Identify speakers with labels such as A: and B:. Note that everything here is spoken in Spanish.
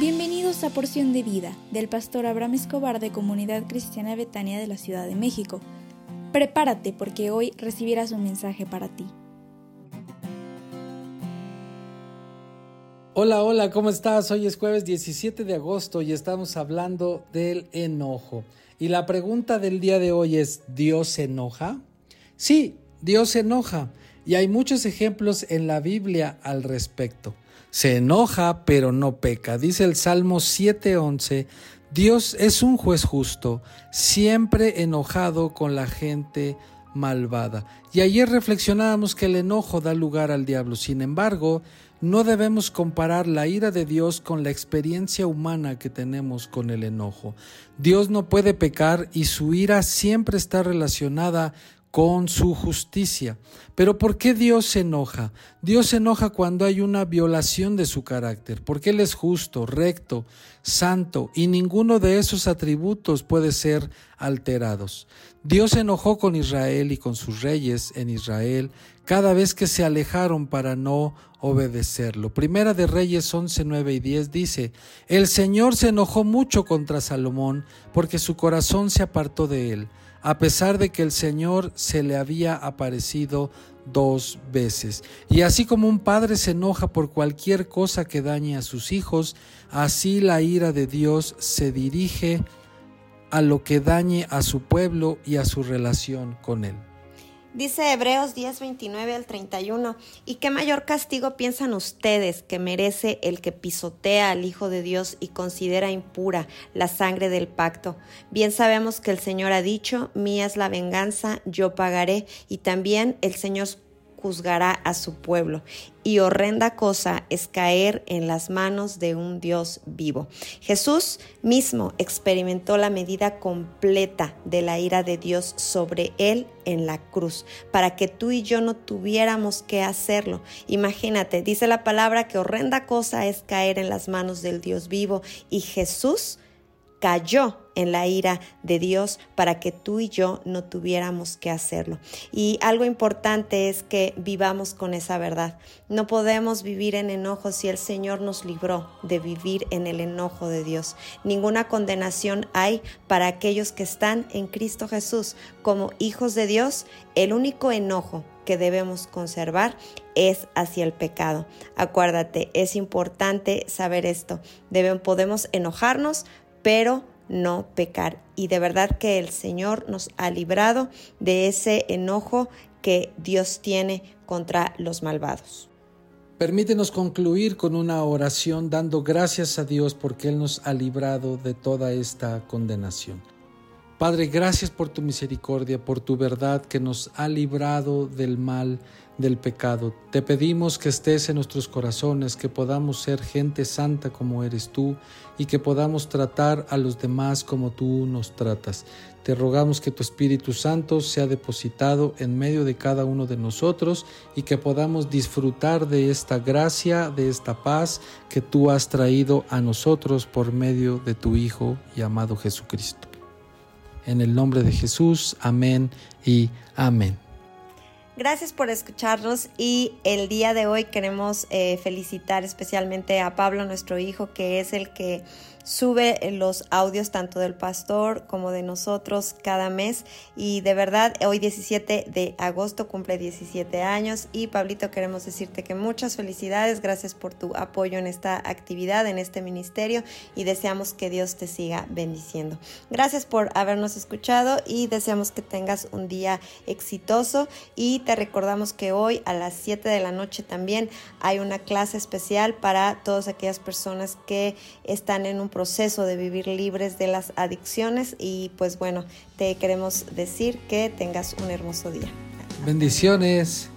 A: Bienvenidos a Porción de Vida del pastor Abraham Escobar de Comunidad Cristiana Betania de la Ciudad de México. Prepárate porque hoy recibirás un mensaje para ti.
B: Hola, hola, ¿cómo estás? Hoy es jueves 17 de agosto y estamos hablando del enojo. Y la pregunta del día de hoy es, ¿Dios enoja? Sí, Dios se enoja. Y hay muchos ejemplos en la Biblia al respecto. Se enoja, pero no peca. Dice el Salmo 7:11, Dios es un juez justo, siempre enojado con la gente malvada. Y ayer reflexionábamos que el enojo da lugar al diablo. Sin embargo, no debemos comparar la ira de Dios con la experiencia humana que tenemos con el enojo. Dios no puede pecar y su ira siempre está relacionada con su justicia. Pero ¿por qué Dios se enoja? Dios se enoja cuando hay una violación de su carácter, porque Él es justo, recto, santo, y ninguno de esos atributos puede ser alterados. Dios se enojó con Israel y con sus reyes en Israel cada vez que se alejaron para no obedecerlo. Primera de Reyes 11, 9 y 10 dice, El Señor se enojó mucho contra Salomón porque su corazón se apartó de él a pesar de que el Señor se le había aparecido dos veces. Y así como un padre se enoja por cualquier cosa que dañe a sus hijos, así la ira de Dios se dirige a lo que dañe a su pueblo y a su relación con él.
C: Dice Hebreos 10, 29 al 31, ¿y qué mayor castigo piensan ustedes que merece el que pisotea al Hijo de Dios y considera impura la sangre del pacto? Bien sabemos que el Señor ha dicho, mía es la venganza, yo pagaré, y también el Señor juzgará a su pueblo. Y horrenda cosa es caer en las manos de un Dios vivo. Jesús mismo experimentó la medida completa de la ira de Dios sobre él en la cruz, para que tú y yo no tuviéramos que hacerlo. Imagínate, dice la palabra que horrenda cosa es caer en las manos del Dios vivo y Jesús cayó en la ira de Dios para que tú y yo no tuviéramos que hacerlo. Y algo importante es que vivamos con esa verdad. No podemos vivir en enojo si el Señor nos libró de vivir en el enojo de Dios. Ninguna condenación hay para aquellos que están en Cristo Jesús como hijos de Dios. El único enojo que debemos conservar es hacia el pecado. Acuérdate, es importante saber esto. Podemos enojarnos, pero no pecar. Y de verdad que el Señor nos ha librado de ese enojo que Dios tiene contra los malvados.
B: Permítenos concluir con una oración dando gracias a Dios porque Él nos ha librado de toda esta condenación. Padre, gracias por tu misericordia, por tu verdad que nos ha librado del mal, del pecado. Te pedimos que estés en nuestros corazones, que podamos ser gente santa como eres tú y que podamos tratar a los demás como tú nos tratas. Te rogamos que tu Espíritu Santo sea depositado en medio de cada uno de nosotros y que podamos disfrutar de esta gracia, de esta paz que tú has traído a nosotros por medio de tu Hijo y amado Jesucristo. En el nombre de Jesús, amén y amén.
C: Gracias por escucharnos y el día de hoy queremos eh, felicitar especialmente a Pablo, nuestro hijo, que es el que sube los audios tanto del pastor como de nosotros cada mes. Y de verdad hoy 17 de agosto cumple 17 años. Y Pablito queremos decirte que muchas felicidades, gracias por tu apoyo en esta actividad, en este ministerio. Y deseamos que Dios te siga bendiciendo. Gracias por habernos escuchado y deseamos que tengas un día exitoso. Y te recordamos que hoy a las 7 de la noche también hay una clase especial para todas aquellas personas que están en un proceso de vivir libres de las adicciones y pues bueno, te queremos decir que tengas un hermoso día.
B: Bendiciones.